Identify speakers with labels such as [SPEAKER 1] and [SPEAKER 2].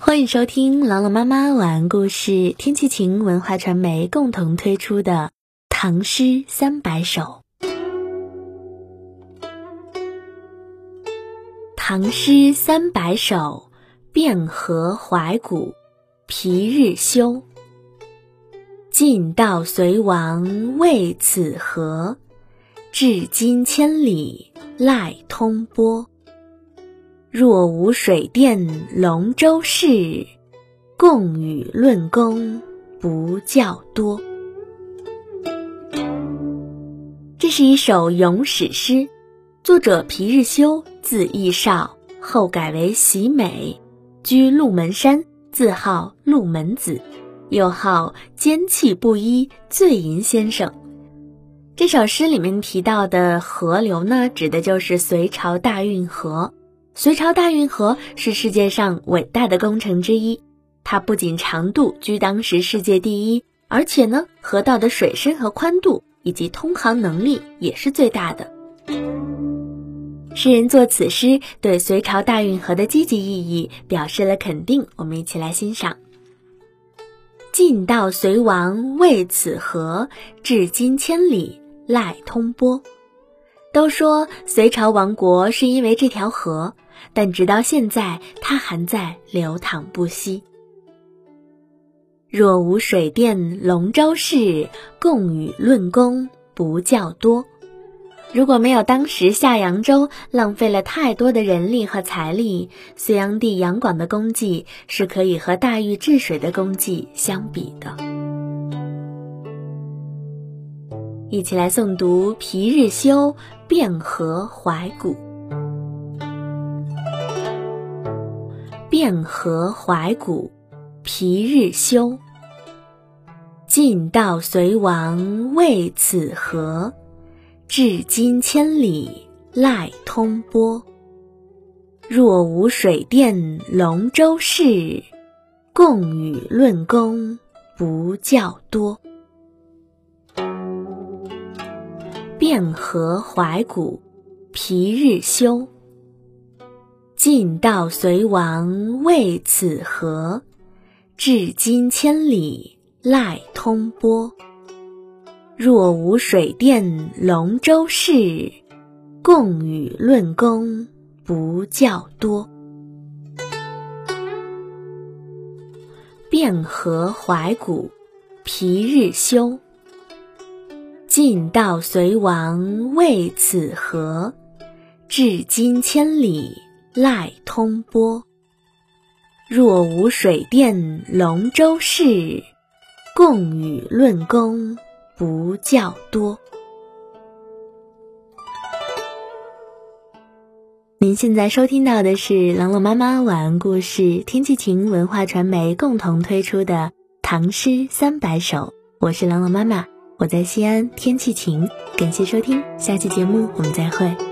[SPEAKER 1] 欢迎收听朗朗妈妈晚安故事，天气晴文化传媒共同推出的《唐诗三百首》。《唐诗三百首》汴河怀古，皮日休。晋道隋王为此河，至今千里赖通波。若无水殿龙舟事，共与论功不较多。这是一首咏史诗，作者皮日休，字义少，后改为喜美，居鹿门山，自号鹿门子，又号坚气不一醉吟先生。这首诗里面提到的河流呢，指的就是隋朝大运河。隋朝大运河是世界上伟大的工程之一，它不仅长度居当时世界第一，而且呢，河道的水深和宽度以及通航能力也是最大的。诗人作此诗，对隋朝大运河的积极意义表示了肯定。我们一起来欣赏：晋道隋王为此河，至今千里赖通波。都说隋朝亡国是因为这条河。但直到现在，它还在流淌不息。若无水电龙舟事，共与论功不较多。如果没有当时下扬州浪费了太多的人力和财力，隋炀帝杨广的功绩是可以和大禹治水的功绩相比的。一起来诵读《皮日休汴河怀古》。汴河怀古，皮日休。晋道隋王为此河，至今千里赖通波。若无水殿龙舟事，共与论功不较多。汴河怀古，皮日休。晋道隋王为此河，至今千里赖通波。若无水电龙舟事，共与论功不较多。汴河怀古，皮日休。晋道隋王为此河，至今千里。赖通波。若无水殿龙舟事，共与论功不较多。您现在收听到的是朗朗妈妈晚安故事，天气晴文化传媒共同推出的《唐诗三百首》，我是朗朗妈妈，我在西安，天气晴，感谢收听，下期节目我们再会。